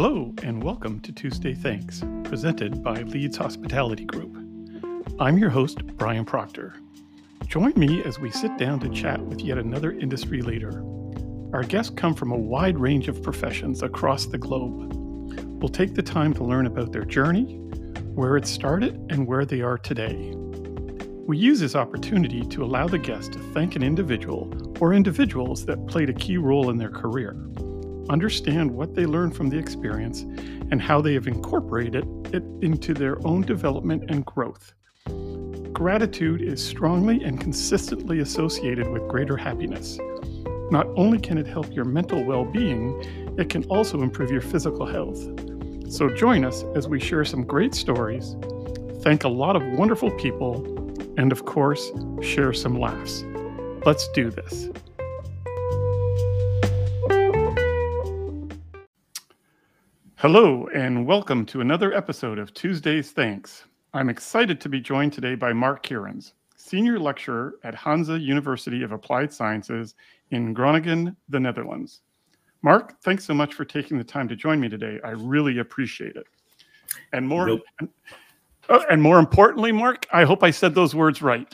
Hello, and welcome to Tuesday Thanks, presented by Leeds Hospitality Group. I'm your host, Brian Proctor. Join me as we sit down to chat with yet another industry leader. Our guests come from a wide range of professions across the globe. We'll take the time to learn about their journey, where it started, and where they are today. We use this opportunity to allow the guest to thank an individual or individuals that played a key role in their career understand what they learned from the experience, and how they have incorporated it into their own development and growth. Gratitude is strongly and consistently associated with greater happiness. Not only can it help your mental well being, it can also improve your physical health. So join us as we share some great stories, thank a lot of wonderful people, and of course, share some laughs. Let's do this. Hello, and welcome to another episode of Tuesday's Thanks. I'm excited to be joined today by Mark Kierans, Senior Lecturer at Hanze University of Applied Sciences in Groningen, the Netherlands. Mark, thanks so much for taking the time to join me today. I really appreciate it. And more, nope. and, uh, and more importantly, Mark, I hope I said those words right.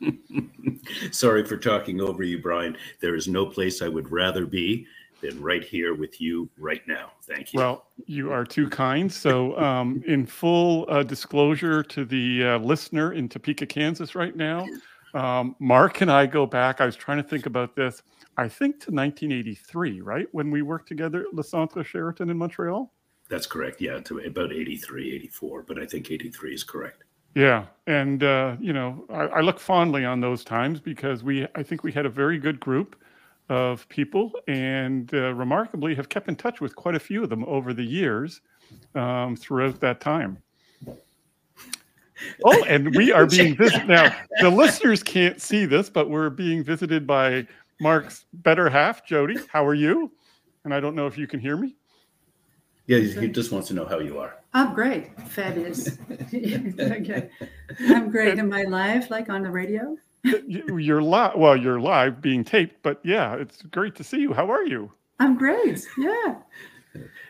Sorry for talking over you, Brian. There is no place I would rather be than right here with you right now. Thank you. Well, you are too kind. So, um, in full uh, disclosure to the uh, listener in Topeka, Kansas, right now, um, Mark and I go back. I was trying to think about this. I think to 1983, right? When we worked together at Le Centre Sheraton in Montreal. That's correct. Yeah, to about 83, 84, but I think 83 is correct. Yeah, and uh, you know, I, I look fondly on those times because we, I think we had a very good group of people and uh, remarkably have kept in touch with quite a few of them over the years um, throughout that time. Oh, and we are being visited now. The listeners can't see this, but we're being visited by Mark's better half, Jody. How are you? And I don't know if you can hear me. Yeah, he just wants to know how you are. I'm great. Fabulous. okay. I'm great. Am I live, like on the radio? You're live. Well, you're live, being taped, but yeah, it's great to see you. How are you? I'm great. Yeah.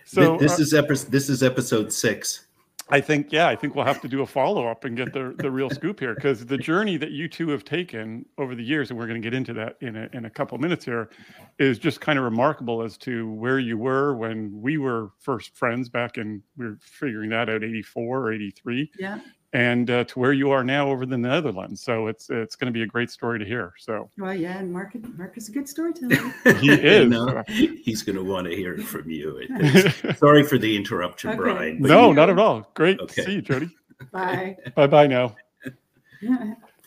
So this, this uh, is episode. This is episode six. I think, yeah, I think we'll have to do a follow up and get the the real scoop here because the journey that you two have taken over the years, and we're going to get into that in a, in a couple minutes here, is just kind of remarkable as to where you were when we were first friends back in we are figuring that out 84 or 83 yeah and uh, to where you are now over in the Netherlands. So it's it's going to be a great story to hear. So well, yeah, and Mark Mark is a good storyteller. he is. no, he's going to want to hear it from you. Sorry for the interruption, okay. Brian. No, not at all. Great okay. to see you, Jody. Bye. bye bye now.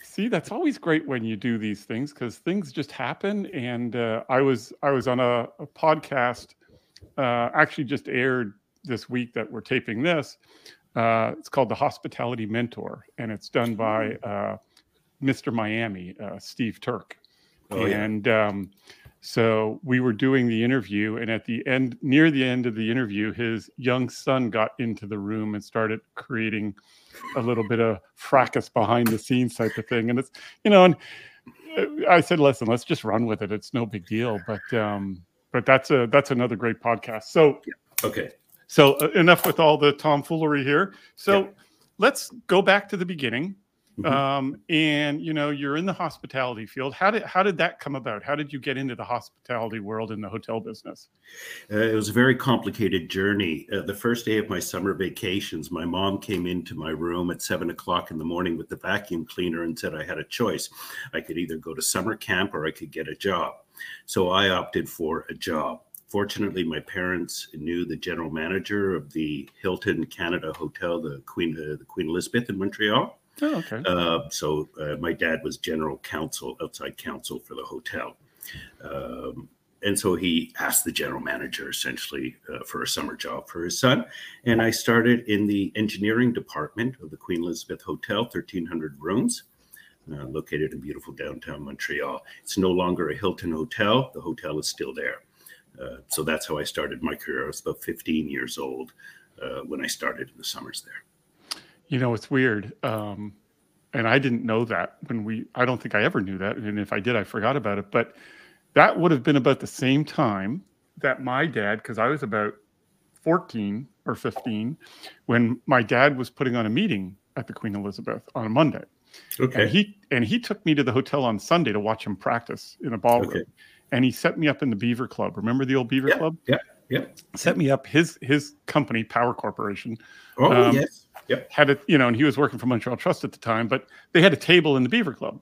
See, that's always great when you do these things because things just happen. And uh, I was I was on a, a podcast, uh, actually just aired this week that we're taping this uh, it's called the Hospitality Mentor, and it's done by hmm. uh, Mr. Miami, uh, Steve Turk. Oh, and yeah. um, so we were doing the interview, and at the end, near the end of the interview, his young son got into the room and started creating a little bit of fracas behind the scenes type of thing. And it's, you know, and uh, I said, listen, let's just run with it. It's no big deal. But um, but that's a that's another great podcast. So okay. So uh, enough with all the tomfoolery here. So yeah. let's go back to the beginning. Mm-hmm. Um, and you know, you're in the hospitality field. How did how did that come about? How did you get into the hospitality world in the hotel business? Uh, it was a very complicated journey. Uh, the first day of my summer vacations, my mom came into my room at seven o'clock in the morning with the vacuum cleaner and said I had a choice. I could either go to summer camp or I could get a job. So I opted for a job. Fortunately, my parents knew the general manager of the Hilton Canada Hotel, the Queen, uh, the Queen Elizabeth in Montreal. Oh, okay. Uh, so uh, my dad was general counsel, outside counsel for the hotel. Um, and so he asked the general manager essentially uh, for a summer job for his son. And I started in the engineering department of the Queen Elizabeth Hotel, 1,300 rooms. Uh, located in beautiful downtown Montreal. It's no longer a Hilton hotel. The hotel is still there. Uh, so that's how I started my career. I was about 15 years old uh, when I started in the summers there. You know, it's weird. Um, and I didn't know that when we, I don't think I ever knew that. And if I did, I forgot about it. But that would have been about the same time that my dad, because I was about 14 or 15 when my dad was putting on a meeting at the Queen Elizabeth on a Monday. Okay. And he and he took me to the hotel on Sunday to watch him practice in a ballroom. Okay. And he set me up in the Beaver Club. Remember the old Beaver Yeah, Club? yeah, yeah. Set me up. His his company, Power Corporation, Oh Um, yes. Yep. had it, you know, and he was working for Montreal Trust at the time, but they had a table in the Beaver Club.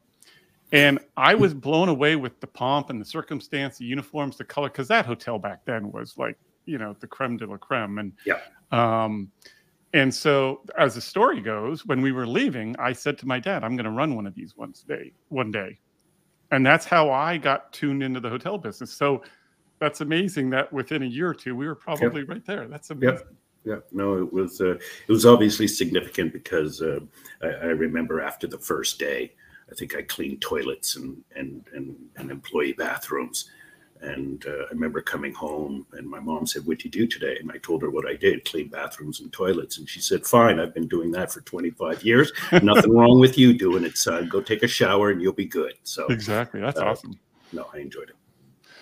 And I was blown away with the pomp and the circumstance, the uniforms, the color, because that hotel back then was like, you know, the creme de la creme. And Yeah. um, and so as the story goes, when we were leaving, I said to my dad, I'm gonna run one of these one day, one day. And that's how I got tuned into the hotel business. So that's amazing that within a year or two, we were probably right there. That's amazing. Yeah, no, it was uh, it was obviously significant because uh, I, I remember after the first day, I think I cleaned toilets and and and, and employee bathrooms, and uh, I remember coming home and my mom said, "What'd you do today?" And I told her what I did: clean bathrooms and toilets. And she said, "Fine, I've been doing that for 25 years. Nothing wrong with you doing it, son. Go take a shower and you'll be good." So Exactly. That's Uh, awesome. no, I enjoyed it.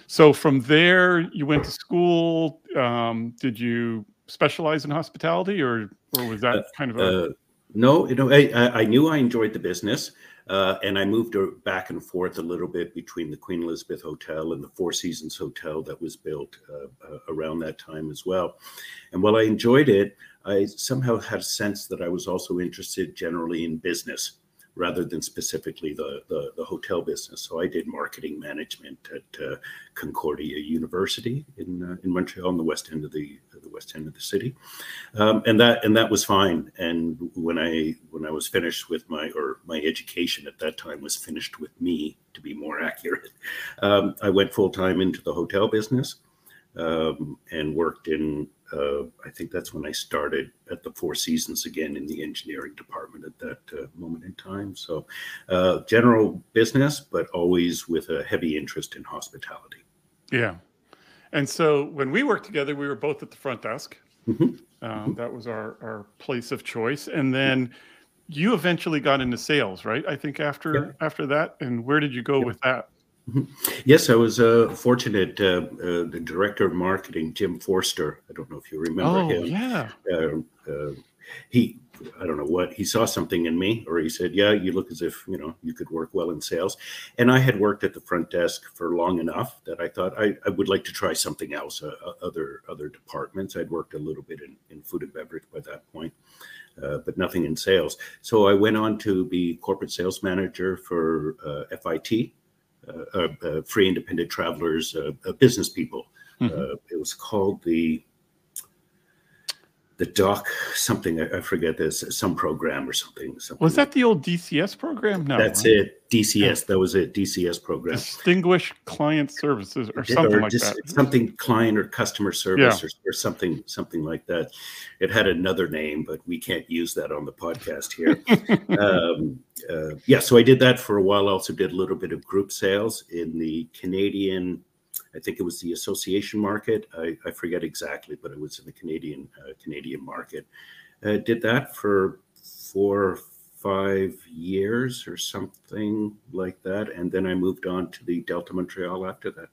So from there, you went to school. Um, did you specialize in hospitality, or or was that kind of a Uh, no, you know, I I knew I enjoyed the business, uh, and I moved uh, back and forth a little bit between the Queen Elizabeth Hotel and the Four Seasons Hotel that was built uh, uh, around that time as well. And while I enjoyed it, I somehow had a sense that I was also interested generally in business rather than specifically the, the, the hotel business. So I did marketing management at uh, Concordia University in uh, in Montreal, on the west end of the the west end of the city, um, and that and that was fine. And when I when I was finished with my or my education at that time was finished with me, to be more accurate, um, I went full time into the hotel business um, and worked in. Uh, I think that's when I started at the Four Seasons again in the engineering department at that uh, moment in time. So, uh, general business, but always with a heavy interest in hospitality. yeah? And so when we worked together, we were both at the front desk. Mhm. Um, that was our our place of choice, and then you eventually got into sales, right? I think after Yep. after that, and where did you go Yep. with that? Yes, I was uh, fortunate. Uh, uh, the director of marketing, Jim Forster. I don't know if you remember Oh him. yeah, uh, uh, he I don't know what he saw something in me, or he said, "Yeah, you look as if you know you could work well in sales." And I had worked at the front desk for long enough that I thought I, I would like to try something else, uh, uh, other other departments. I'd worked a little bit in, in food and beverage by that point, uh, but nothing in sales. So I went on to be corporate sales manager for uh, FIT, Free Independent Travelers uh, uh, Business People. Mhm. Uh, it was called the the doc something I, forget this some program or something. something was that the old DCS program? No, that's right? it. DCS. That was it. DCS program. Distinguished Client Services or something like dis- that. Something client or customer service or, or something something like that. It had another name, but we can't use that on the podcast here. um, uh, yeah, so I did that for a while. I also did a little bit of group sales in the Canadian. I think it was the association market. I, I forget exactly, but it was in the Canadian uh, Canadian market. Uh, did that for four or five years or something like that, and then I moved on to the Delta Montreal after that.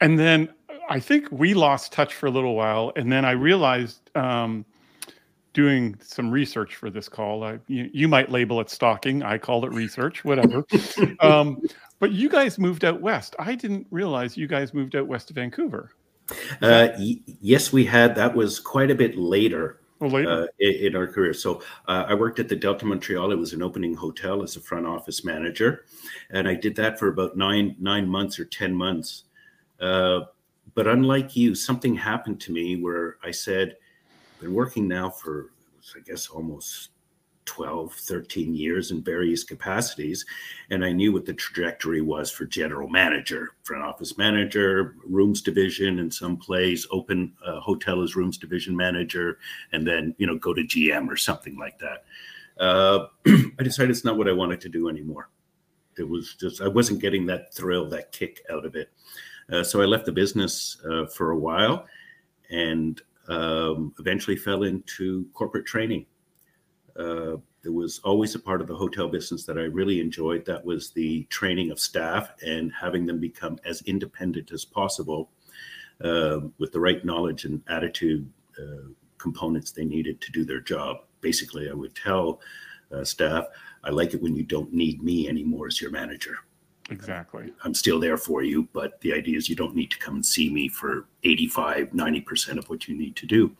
And then I think we lost touch for a little while, and then I realized um, doing some research for this call. I, you, you might label it stalking. I call it research, whatever. um, but you guys moved out west. I didn't realize you guys moved out west of Vancouver. Uh, y- yes, we had. That was quite a bit later Well, later. uh, in, in our career. So uh, I worked at the Delta Montreal. It was an opening hotel as a front office manager, and I did that for about nine nine months or ten months. Uh, but unlike you, something happened to me where I said, "I've been working now for, I guess, almost." 12 13 years in various capacities and i knew what the trajectory was for general manager front office manager rooms division in some place open uh, hotel as rooms division manager and then you know go to gm or something like that. Uh, i decided it's not what i wanted to do anymore. It was just i wasn't getting that thrill that kick out of it. Uh, so i left the business uh, for a while and um, eventually fell into corporate training uh, there was always a part of the hotel business that I really enjoyed. That was the training of staff and having them become as independent as possible uh, with the right knowledge and attitude uh, components they needed to do their job. Basically, I would tell uh, staff, I like it when you don't need me anymore as your manager. Exactly. I'm still there for you, but the idea is you don't need to come and see me for 85, 90% of what you need to do.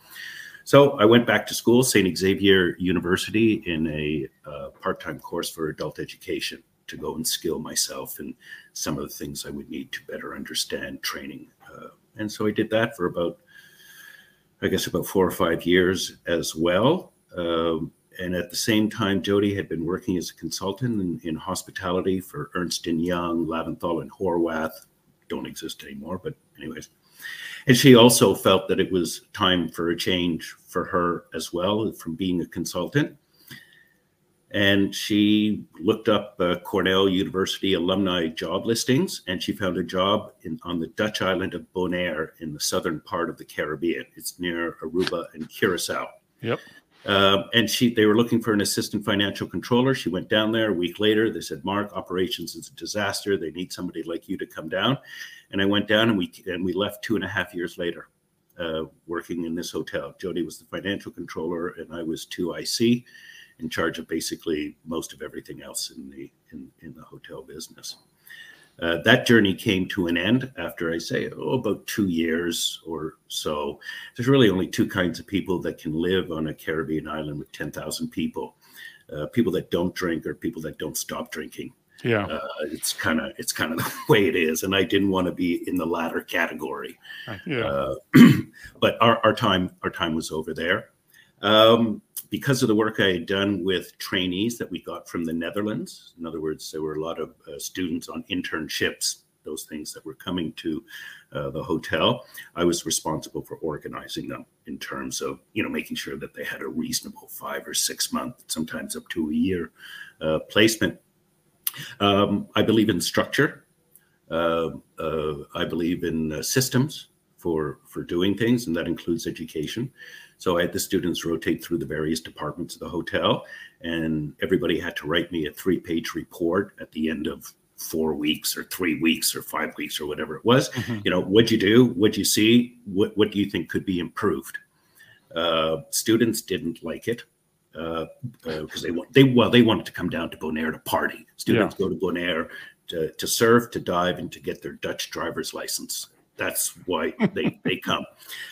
So I went back to school, St. Xavier University, in a uh, part time course for adult education to go and skill myself in some of the things I would need to better understand training. Uh, and so I did that for about, I guess, about four or five years as well. Um, and at the same time, Jody had been working as a consultant in, in hospitality for Ernst and Young, Laventhol and Horwath. Don't exist anymore, but anyways. And she also felt that it was time for a change for her as well from being a consultant. And she looked up uh, Cornell University alumni job listings and she found a job in, on the Dutch island of Bonaire in the southern part of the Caribbean. It's near Aruba and Curacao. Yep. Uh, and she, they were looking for an assistant financial controller. She went down there a week later. They said, "Mark, operations is a disaster. They need somebody like you to come down." And I went down, and we and we left two and a half years later, uh, working in this hotel. Jody was the financial controller, and I was two IC, in charge of basically most of everything else in the in, in the hotel business. Uh, that journey came to an end after I say, oh, about two years or so. There's really only two kinds of people that can live on a Caribbean island with 10,000 people uh, people that don't drink or people that don't stop drinking. Yeah. Uh, it's kind of it's kind of the way it is, and I didn't want to be in the latter category. Yeah. Uh, but our, our time our time was over there. Um, because of the work I had done with trainees that we got from the Netherlands, in other words, there were a lot of uh, students on internships, those things that were coming to uh, the hotel. I was responsible for organizing them in terms of, you know, making sure that they had a reasonable five or six month, sometimes up to a year uh, placement. Um, I believe in structure. Uh, uh, I believe in uh, systems for for doing things, and that includes education. So I had the students rotate through the various departments of the hotel, and everybody had to write me a three page report at the end of four weeks or three weeks or five weeks or whatever it was. Mm-hmm. You know, what'd you do? What'd you see? What, what do you think could be improved? Uh, students didn't like it because uh, uh, they want they well they wanted to come down to Bonaire to party. Students yeah. go to Bonaire to, to surf, to dive, and to get their Dutch driver's license. That's why they they come.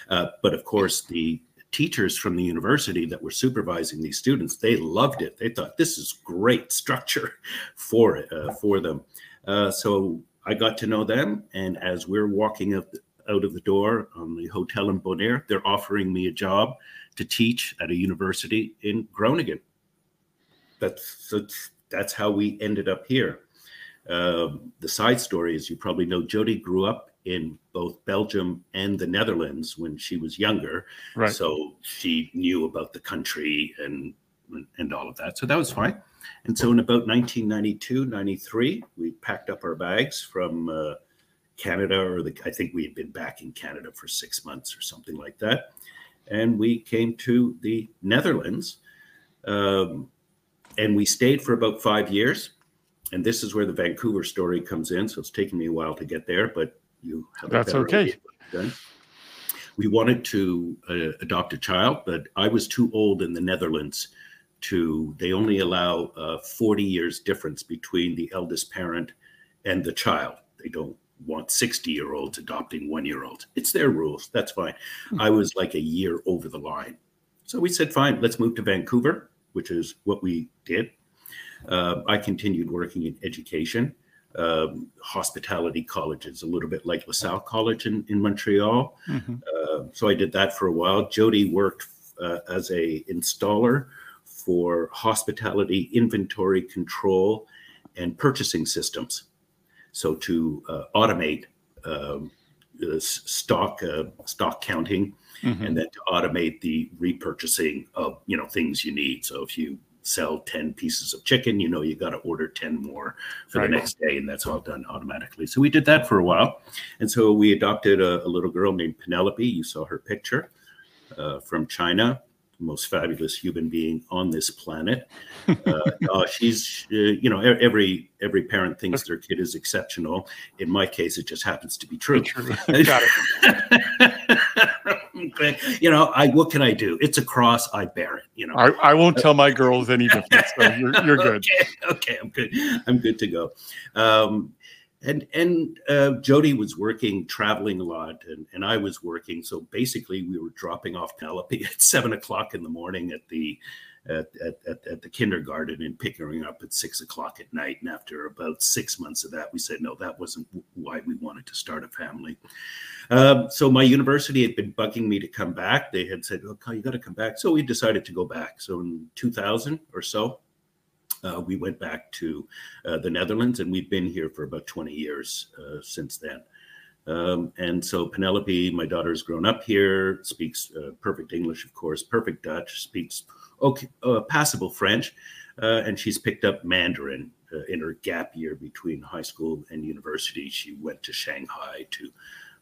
Uh, but of course, the teachers from the university that were supervising these students they loved it. They thought this is great structure for uh, for them. Uh, so i got to know them and as we're walking out, out of the door on the hotel in bonaire they're offering me a job to teach at a university in groningen. That's that's, that's how we ended up here. Um, the side story is you probably know jody grew up in both Belgium and the Netherlands when she was younger. Right. So she knew about the country and and all of that. So that was fine. And so in about 1992, 93, we packed up our bags from uh, Canada, or the, I think we had been back in Canada for six months or something like that. And we came to the Netherlands. Um, and we stayed for about five years. And this is where the Vancouver story comes in. So it's taken me a while to get there, but you have that's okay. We wanted to uh, adopt a child, but I was too old in the Netherlands to. They only allow uh, 40 years difference between the eldest parent and the child. They don't want 60 year olds adopting one year olds. It's their rules. That's fine. Hmm. I was like a year over the line. So we said, fine, let's move to Vancouver, which is what we did. Uh, I continued working in education um, hospitality colleges, a little bit like LaSalle College in, in Montreal. Mm-hmm. Uh, so I did that for a while. Jody worked uh, as a installer for hospitality inventory control and purchasing systems. So to uh, automate um, stock uh, stock counting, mm-hmm. and then to automate the repurchasing of you know things you need. So if you sell 10 pieces of chicken, you know, you got to order 10 more for right. the next day, and that's all done automatically. So we did that for a while. And so we adopted a, a little girl named Penelope. You saw her picture uh, from China. most fabulous human being on this planet. Uh, uh, she's, uh, you know, every every parent thinks their kid is exceptional. In my case, it just happens to be true. true. Got it. you know, I what can I do? It's a cross. I bear it. You know, I, I won't tell my girls any different. So you're you're good. Okay, okay, I'm good. I'm good to go. Um, and and uh, Jody was working, traveling a lot, and, and I was working. So basically, we were dropping off Penelope at seven o'clock in the morning at the at, at, at, the kindergarten and picking her up at six o'clock at night. And after about six months of that, we said no, that wasn't why we wanted to start a family. Um, so my university had been bugging me to come back. They had said, "Okay, you got to come back." So we decided to go back. So in 2000 or so, uh, we went back to uh, the Netherlands, and we've been here for about 20 years uh, since then. Um, and so Penelope, my daughter, has grown up here, speaks uh, perfect English, of course, perfect Dutch, speaks okay, uh, passable French, uh, and she's picked up Mandarin in her gap year between high school and university. She went to Shanghai to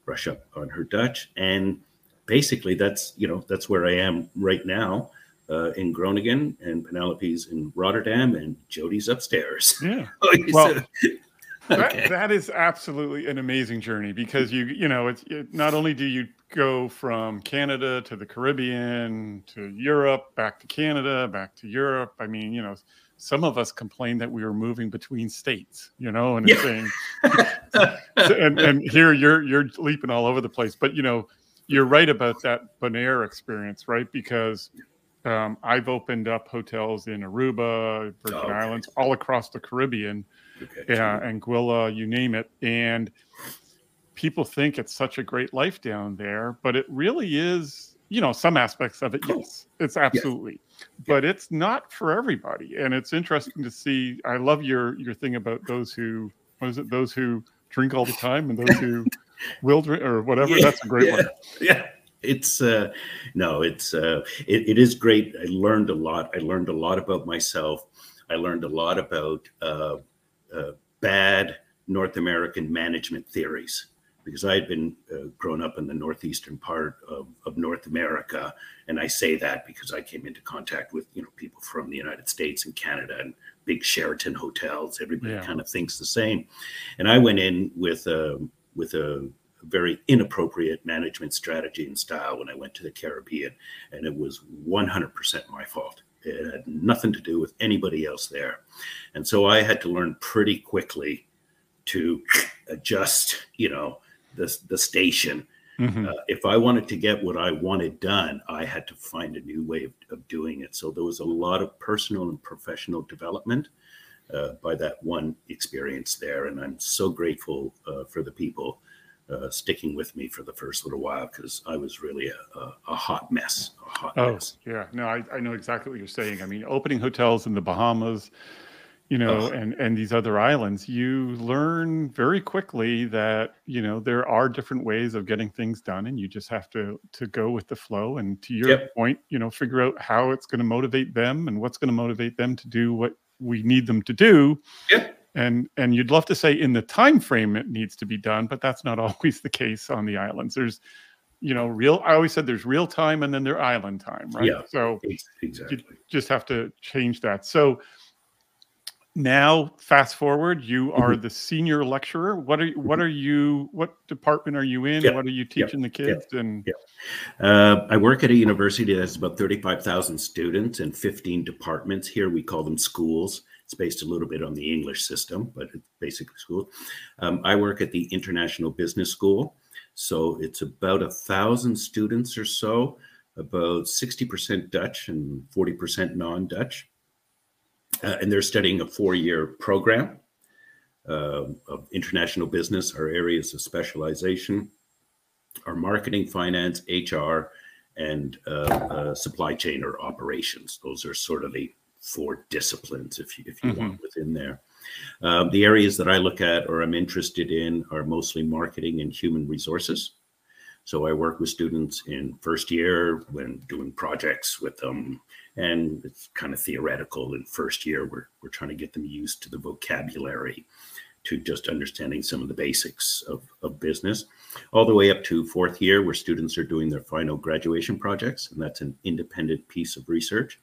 brush up on her Dutch, and basically that's you know that's where I am right now uh, in Groningen, and Penelope's in Rotterdam, and Jody's upstairs. Yeah. Well, that, that is absolutely an amazing journey because you you know it's it, not only do you go from Canada to the Caribbean to Europe, back to Canada, back to Europe. I mean, you know, some of us complained that we were moving between states, you know, and yeah. saying, and, and here you're you're leaping all over the place. But you know, you're right about that Bonaire experience, right? Because um, I've opened up hotels in Aruba, Virgin oh, okay. Islands, all across the Caribbean, okay, yeah, Anguilla, you name it. And people think it's such a great life down there, but it really is, you know, some aspects of it, yes, it's absolutely. Yes. But yeah. it's not for everybody. And it's interesting to see. I love your your thing about those who what is it, those who drink all the time and those who will drink or whatever. Yeah, That's a great yeah, one. Yeah it's uh, no, it's uh, it, it is great. I learned a lot. I learned a lot about myself. I learned a lot about uh, uh, bad North American management theories because I had been uh, grown up in the northeastern part of, of North America, and I say that because I came into contact with you know people from the United States and Canada and big Sheraton hotels. Everybody yeah. kind of thinks the same, and I went in with a with a very inappropriate management strategy and style when I went to the Caribbean, and it was 100% my fault. It had nothing to do with anybody else there. And so I had to learn pretty quickly to adjust, you know, the, the station. Mm-hmm. Uh, if I wanted to get what I wanted done, I had to find a new way of, of doing it. So there was a lot of personal and professional development uh, by that one experience there. And I'm so grateful uh, for the people uh, sticking with me for the first little while because I was really a, a, a, hot mess. A hot oh, mess. yeah. No, I, I know exactly what you're saying. I mean, opening hotels in the Bahamas, you know, oh. and, and these other islands, you learn very quickly that, you know, there are different ways of getting things done and you just have to, to go with the flow. And to your yep. point, you know, figure out how it's going to motivate them and what's going to motivate them to do what we need them to do. Yep and and you'd love to say in the time frame it needs to be done but that's not always the case on the islands there's you know real i always said there's real time and then there's island time right yeah so exactly you just have to change that so now fast forward you are mm-hmm. the senior lecturer what are what mm-hmm. are you what department are you in yeah. what are you teaching yeah. the kids yeah. and. Uh, i work at a university that's about 35000 students and 15 departments here we call them schools it's based a little bit on the English system, but it's basically school. Um, I work at the International Business School. So it's about a thousand students or so, about 60% Dutch and 40% non Dutch. Uh, and they're studying a four year program uh, of international business, our areas of specialization, our marketing, finance, HR, and uh, uh, supply chain or operations. Those are sort of the four disciplines, if you, if you mm-hmm. want, within there. Um, the areas that I look at or I'm interested in are mostly marketing and human resources. So I work with students in first year when doing projects with them, and it's kind of theoretical. In first year, we're we're trying to get them used to the vocabulary to just understanding some of the basics of, of business, all the way up to fourth year, where students are doing their final graduation projects. And that's an independent piece of research,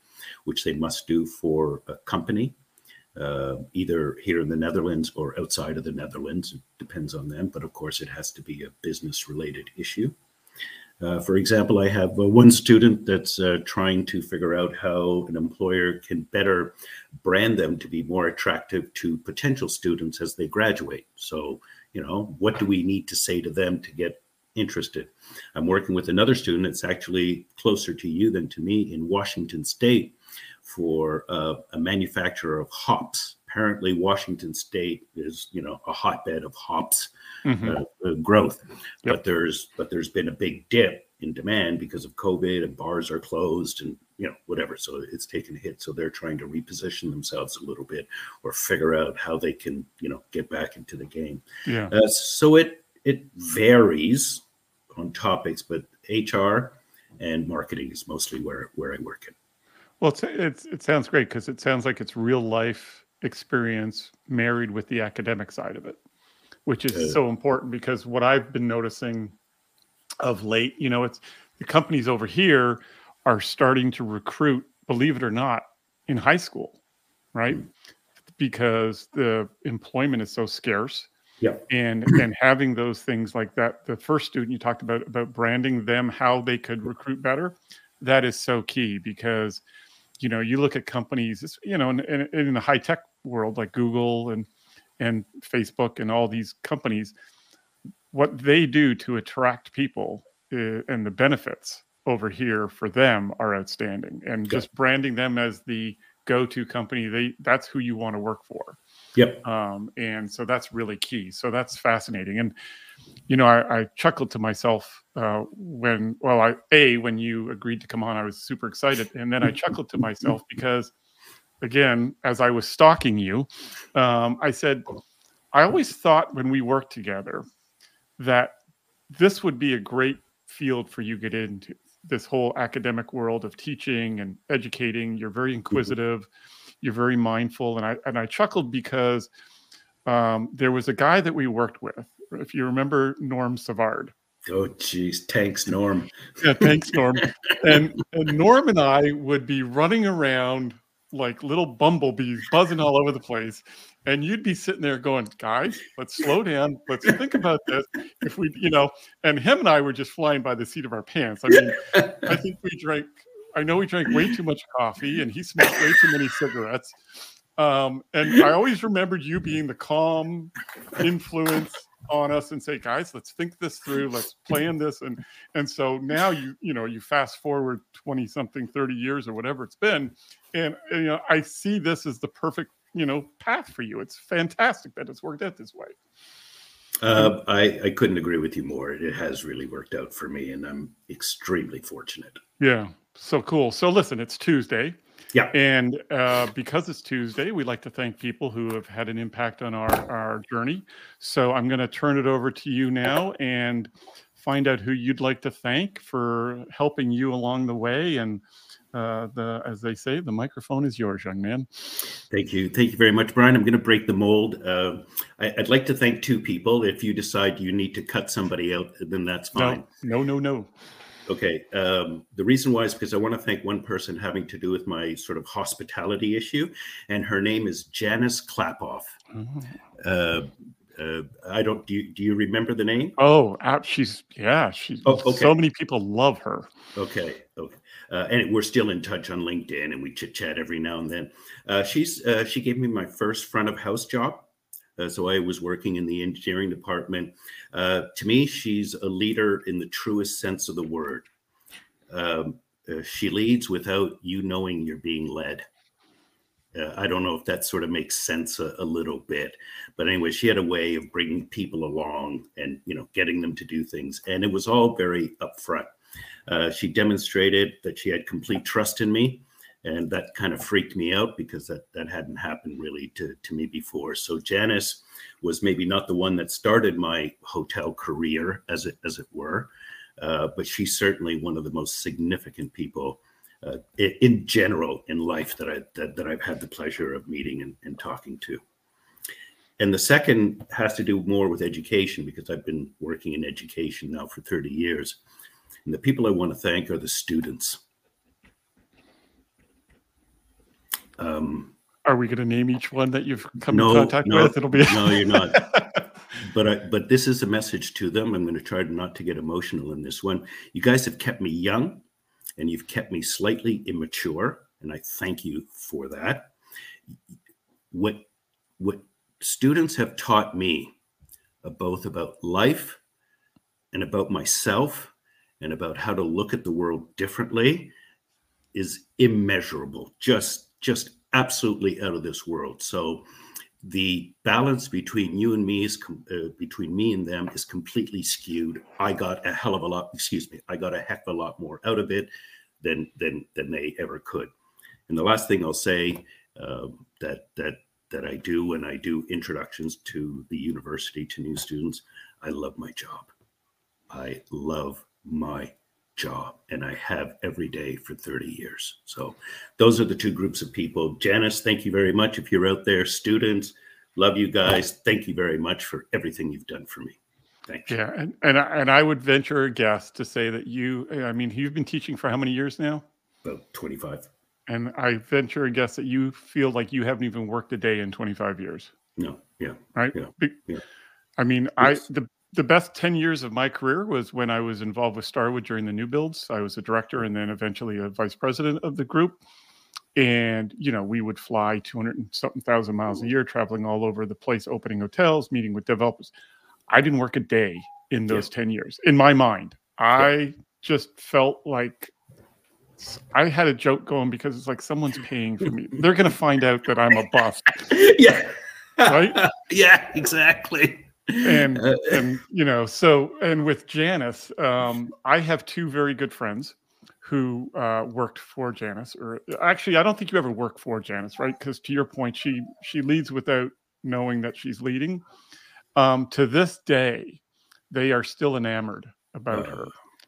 which they must do for a company, uh, either here in the Netherlands or outside of the Netherlands. It depends on them. But of course, it has to be a business related issue. Uh, for example, I have uh, one student that's uh, trying to figure out how an employer can better brand them to be more attractive to potential students as they graduate. So, you know, what do we need to say to them to get interested? I'm working with another student that's actually closer to you than to me in Washington State for uh, a manufacturer of hops. Apparently, Washington State is, you know, a hotbed of hops mm-hmm. uh, growth. Yep. But there's but there's been a big dip in demand because of COVID and bars are closed and you know whatever. So it's taken a hit. So they're trying to reposition themselves a little bit or figure out how they can you know get back into the game. Yeah. Uh, so it it varies on topics, but HR and marketing is mostly where where I work in. Well, it's, it's it sounds great because it sounds like it's real life experience married with the academic side of it which is so important because what I've been noticing of late, you know, it's the companies over here are starting to recruit, believe it or not, in high school, right? Mm. Because the employment is so scarce. Yeah. And and having those things like that, the first student you talked about about branding them, how they could recruit better, that is so key because you know you look at companies, you know, in, in, in the high tech world like Google and and Facebook and all these companies, what they do to attract people uh, and the benefits over here for them are outstanding. And just branding them as the go-to company, they that's who you want to work for. Yep. Um, and so that's really key. So that's fascinating. And you know, I, I chuckled to myself uh, when, well, I a when you agreed to come on, I was super excited, and then I chuckled to myself because again, as I was stalking you, um, I said, I always thought when we worked together that this would be a great field for you to get into this whole academic world of teaching and educating. You're very mm-hmm. inquisitive, you're very mindful, and I and I chuckled because um, there was a guy that we worked with. If you remember Norm Savard. Oh, geez. Thanks, Norm. Yeah, thanks, Norm. and, and Norm and I would be running around like little bumblebees buzzing all over the place. And you'd be sitting there going, guys, let's slow down. Let's think about this. If we, you know, and him and I were just flying by the seat of our pants. I mean, I think we drank, I know we drank way too much coffee and he smoked way too many cigarettes. Um, and I always remembered you being the calm influence on us and say, guys, let's think this through. Let's plan this. And and so now you you know you fast forward twenty something, thirty years or whatever it's been, and, and you know I see this as the perfect you know path for you. It's fantastic that it's worked out this way. Uh, I, I couldn't agree with you more. It has really worked out for me, and I'm extremely fortunate. Yeah, so cool. So listen, it's Tuesday. Yeah. And uh, because it's Tuesday, we'd like to thank people who have had an impact on our, our journey. So I'm going to turn it over to you now and find out who you'd like to thank for helping you along the way. And uh, the as they say, the microphone is yours, young man. Thank you. Thank you very much, Brian. I'm going to break the mold. Uh, I, would like to thank two people. If you decide you need to cut somebody out, then that's fine. No, no, no, no. Okay. Um, the reason why is because I want to thank one person having to do with my sort of hospitality issue, and her name is Janice Klapoff. Oh. Uh, uh, I don't. Do you, do you remember the name? Oh, she's yeah. She's oh, okay. so many people love her. Okay. Okay. Uh, and we're still in touch on LinkedIn, and we chit chat every now and then. Uh, she's uh, she gave me my first front of house job uh, so I was working in the engineering department. Uh, to me, she's a leader in the truest sense of the word. Um, uh, she leads without you knowing you're being led. Uh, I don't know if that sort of makes sense a, a, little bit, but anyway, she had a way of bringing people along and you know getting them to do things, and it was all very upfront. Uh, she demonstrated that she had complete trust in me and that kind of freaked me out because that that hadn't happened really to to me before. So Janice was maybe not the one that started my hotel career, as it as it were, uh, but she's certainly one of the most significant people uh, in general in life that I that, that I've had the pleasure of meeting and, and talking to. and the second has to do more with education because I've been working in education now for 30 years. And the people I want to thank are the students. Um, are we going to name each one that you've come no, in contact no, with? It'll be no, you're not. but I, but this is a message to them. I'm going to try not to get emotional in this one. You guys have kept me young, and you've kept me slightly immature, and I thank you for that. What what students have taught me both about life and about myself and about how to look at the world differently is immeasurable just just absolutely out of this world so the balance between you and me is uh, between me and them is completely skewed i got a hell of a lot excuse me i got a heck of a lot more out of it than than than they ever could and the last thing i'll say uh, that that that I do when I do introductions to the university to new students. I love my job. I love my job and I have every day for 30 years. So those are the two groups of people. Janice, thank you very much. If you're out there, students, love you guys. Thank you very much for everything you've done for me. Thanks. Yeah, and and I, and I would venture a guess to say that you I mean, you've been teaching for how many years now? About 25. And I venture a guess that you feel like you haven't even worked a day in 25 years. No. Yeah. Right. Yeah. yeah. I mean, yes. I the the best 10 years of my career was when I was involved with Starwood during the new builds. I was a director and then eventually a vice president of the group. And, you know, we would fly 200 and something thousand miles a year, traveling all over the place, opening hotels, meeting with developers. I didn't work a day in those yeah. 10 years in my mind. I yeah. just felt like I had a joke going because it's like someone's paying for me. They're going to find out that I'm a bust. yeah. Right? yeah, exactly. And uh, and you know, so and with Janice, um, I have two very good friends who uh, worked for Janice, or actually, I don't think you ever work for Janice, right? Because to your point, she she leads without knowing that she's leading. Um, to this day, they are still enamored about uh, her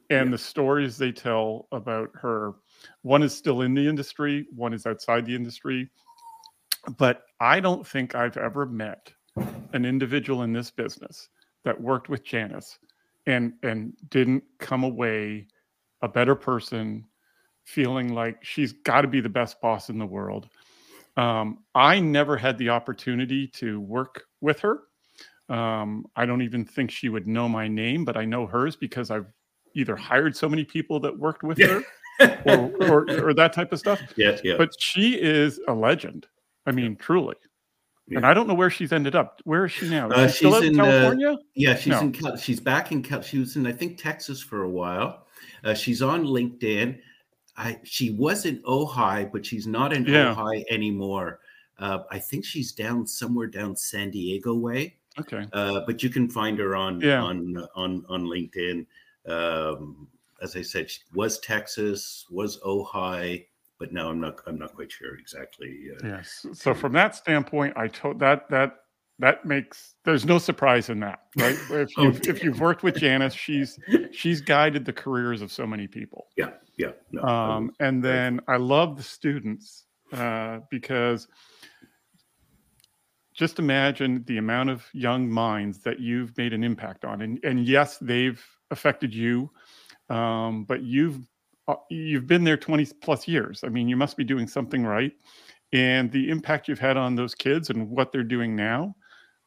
and yeah. the stories they tell about her one is still in the industry one is outside the industry but i don't think i've ever met an individual in this business that worked with janice and and didn't come away a better person feeling like she's got to be the best boss in the world um, i never had the opportunity to work with her um, i don't even think she would know my name but i know hers because i've either hired so many people that worked with her or, or, or, that type of stuff. Yeah, yeah. But she is a legend. I mean, truly. Yeah. And I don't know where she's ended up. Where is she now? Is uh, she she's in California. Uh, yeah, she's no. in. Cal- she's back in. Cal- she was in, I think, Texas for a while. Uh, she's on LinkedIn. I she was in Ojai, but she's not in yeah. Ojai anymore. Uh, I think she's down somewhere down San Diego way. Okay. Uh, but you can find her on yeah. on on on LinkedIn. Um, as I said, she was Texas, was Ojai, but now I'm not. I'm not quite sure exactly. Uh, yes. So from that standpoint, I told that that that makes there's no surprise in that, right? If oh, you've, if you've worked with Janice, she's she's guided the careers of so many people. Yeah, yeah. No, um, and then I love the students uh, because just imagine the amount of young minds that you've made an impact on, and and yes, they've affected you, um, but you've you've been there 20 plus years. I mean, you must be doing something right. And the impact you've had on those kids and what they're doing now,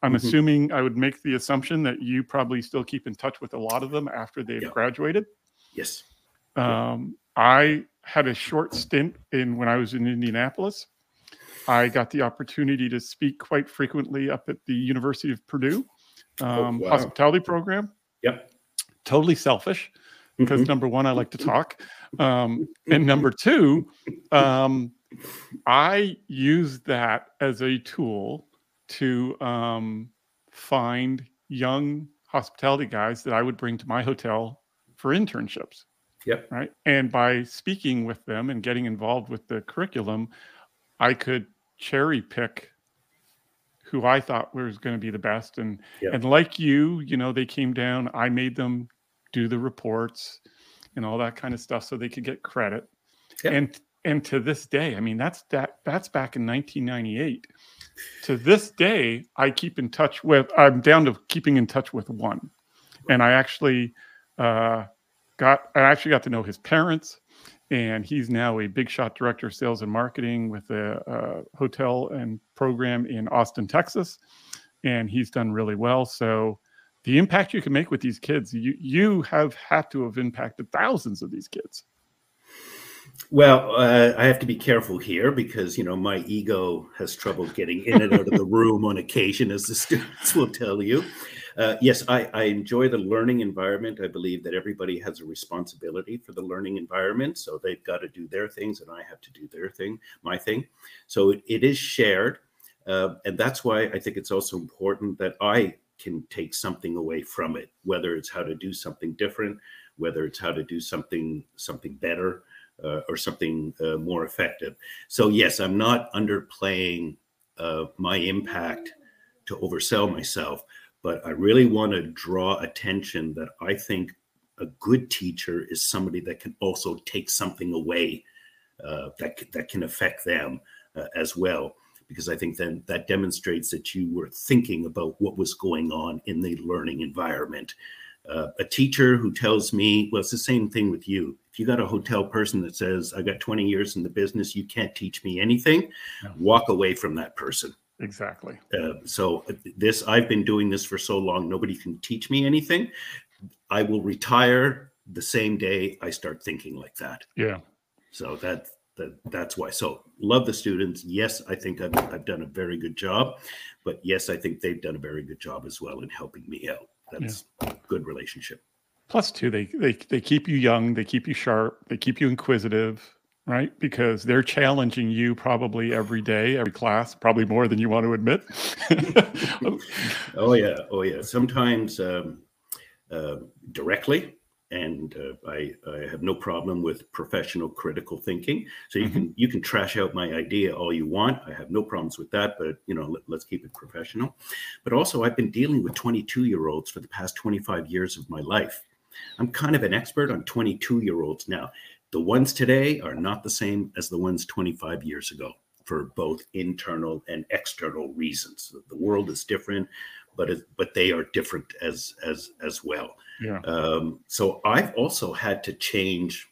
I'm mm-hmm. assuming I would make the assumption that you probably still keep in touch with a lot of them after they've yeah. graduated. Yes. Um, I had a short stint in when I was in Indianapolis. I got the opportunity to speak quite frequently up at the University of Purdue oh, um, oh, wow. hospitality program. Yep totally selfish because mm-hmm. number one, I like to talk. Um, and number two, um, I use that as a tool to um, find young hospitality guys that I would bring to my hotel for internships. Yep. Right. And by speaking with them and getting involved with the curriculum, I could cherry pick who I thought was going to be the best. And yep. and like you, you know, they came down. I made them do the reports and all that kind of stuff so they could get credit. Yep. And and to this day, I mean, that's that that's back in 1998. To this day, I keep in touch with. I'm down to keeping in touch with one, and I actually uh, got I actually got to know his parents, and he's now a big shot director of sales and marketing with a, a hotel and program in Austin, Texas, and he's done really well. So the impact you can make with these kids, you you have had to have impacted thousands of these kids. Well, uh, I have to be careful here because you know my ego has trouble getting in and out of the room on occasion, as the students will tell you. Uh, yes, I, I, enjoy the learning environment. I believe that everybody has a responsibility for the learning environment, so they've got to do their things, and I have to do their thing, my thing. So it, it is shared, uh, and that's why I think it's also important that I can take something away from it, whether it's how to do something different, whether it's how to do something something better uh, or something uh, more effective. So yes, I'm not underplaying uh, my impact to oversell myself, but I really want to draw attention that I think a good teacher is somebody that can also take something away uh, that that can affect them uh, as well. Because I think then that demonstrates that you were thinking about what was going on in the learning environment uh, a teacher who tells me, well, it's the same thing with you. If you got a hotel person that says, I got 20 years in the business, you can't teach me anything, walk away from that person. Exactly. Uh, so, uh, this, I've been doing this for so long, nobody can teach me anything. I will retire the same day I start thinking like that. Yeah. So, that, that that's why. So, love the students. Yes, I think I've, I've done a very good job, but yes, I think they've done a very good job as well in helping me out that's yeah. good relationship. Plus, too, they they they keep you young, they keep you sharp, they keep you inquisitive, right? Because they're challenging you probably every day, every class, probably more than you want to admit. oh yeah, oh yeah. Sometimes um, uh, directly, and uh, I, I, have no problem with professional critical thinking. So you mm-hmm. can you can trash out my idea all you want. I have no problems with that, but you know let, us keep it professional. But also, I've been dealing with 22 year olds for the past 25 years of my life. I'm kind of an expert on 22 year olds now. The ones today are not the same as the ones 25 years ago for both internal and external reasons. The world is different, but it, but they are different as as as well. Yeah. Um, so I've also had to change,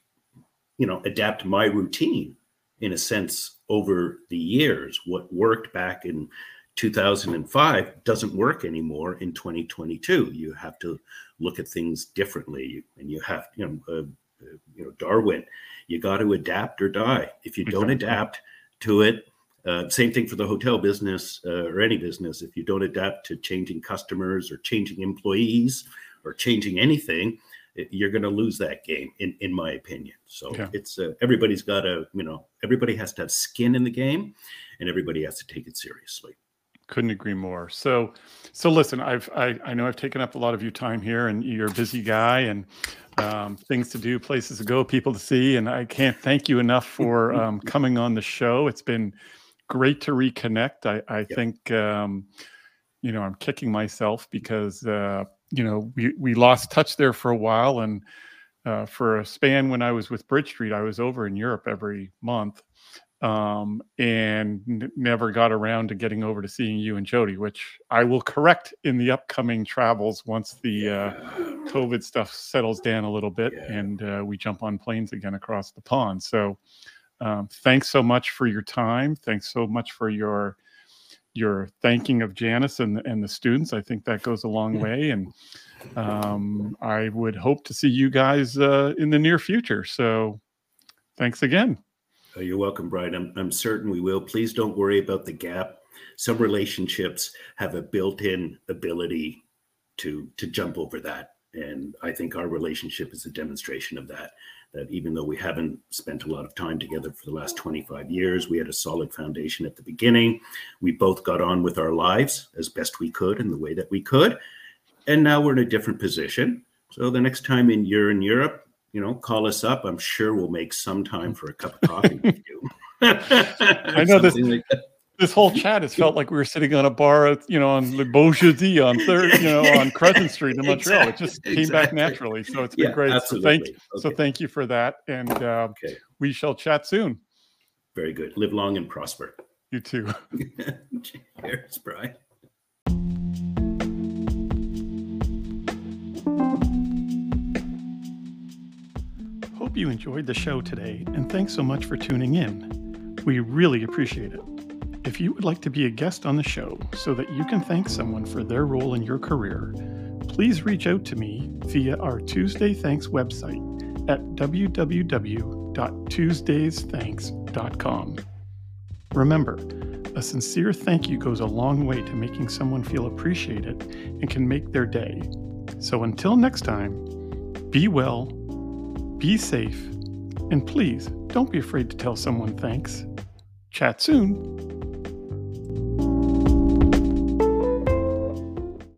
you know, adapt my routine in a sense over the years. What worked back in 2005 doesn't work anymore in 2022. You have to look at things differently, and you have, you know, uh, uh you know, Darwin. You got to adapt or die. If you don't adapt to it, uh, same thing for the hotel business uh, or any business. If you don't adapt to changing customers or changing employees or changing anything, you're going to lose that game, in in my opinion. So it's uh, everybody's got to, you know, everybody has to have skin in the game, and everybody has to take it seriously. Couldn't agree more. So, so listen, I've I, I know I've taken up a lot of your time here, and you're a busy guy, and um, things to do, places to go, people to see, and I can't thank you enough for um, coming on the show. It's been great to reconnect. I, I yep. think, um, you know, I'm kicking myself because, uh, you know, we, we lost touch there for a while. And uh, for a span when I was with Bridge Street, I was over in Europe every month um, and n- never got around to getting over to seeing you and Jody, which I will correct in the upcoming travels once the uh, COVID stuff settles down a little bit yeah. and uh, we jump on planes again across the pond. So, um, thanks so much for your time. Thanks so much for your your thanking of Janice and and the students. I think that goes a long way, and um, I would hope to see you guys uh, in the near future. So, thanks again. Oh, you're welcome, Brian. I'm, I'm certain we will. Please don't worry about the gap. Some relationships have a built-in ability to to jump over that, and I think our relationship is a demonstration of that that even though we haven't spent a lot of time together for the last 25 years, we had a solid foundation at the beginning. We both got on with our lives as best we could in the way that we could. And now we're in a different position. So the next time in you're in Europe, you know, call us up. I'm sure we'll make some time for a cup of coffee with you. I know this. Like this whole chat has felt like we were sitting on a bar, you know, on Le Beau Jeudi on third, you know, on Crescent Street in Montreal. Exactly. It just came exactly. back naturally. So it's been yeah, great. Absolutely. So thank, okay. so thank you for that. And uh, okay. we shall chat soon. Very good. Live long and prosper. You too. Cheers, Brian. Hope you enjoyed the show today, and thanks so much for tuning in. We really appreciate it. If you would like to be a guest on the show so that you can thank someone for their role in your career, please reach out to me via our Tuesday Thanks website at www.tuesdaysthanks.com. Remember, a sincere thank you goes a long way to making someone feel appreciated and can make their day. So until next time, be well, be safe, and please don't be afraid to tell someone thanks. Chat soon.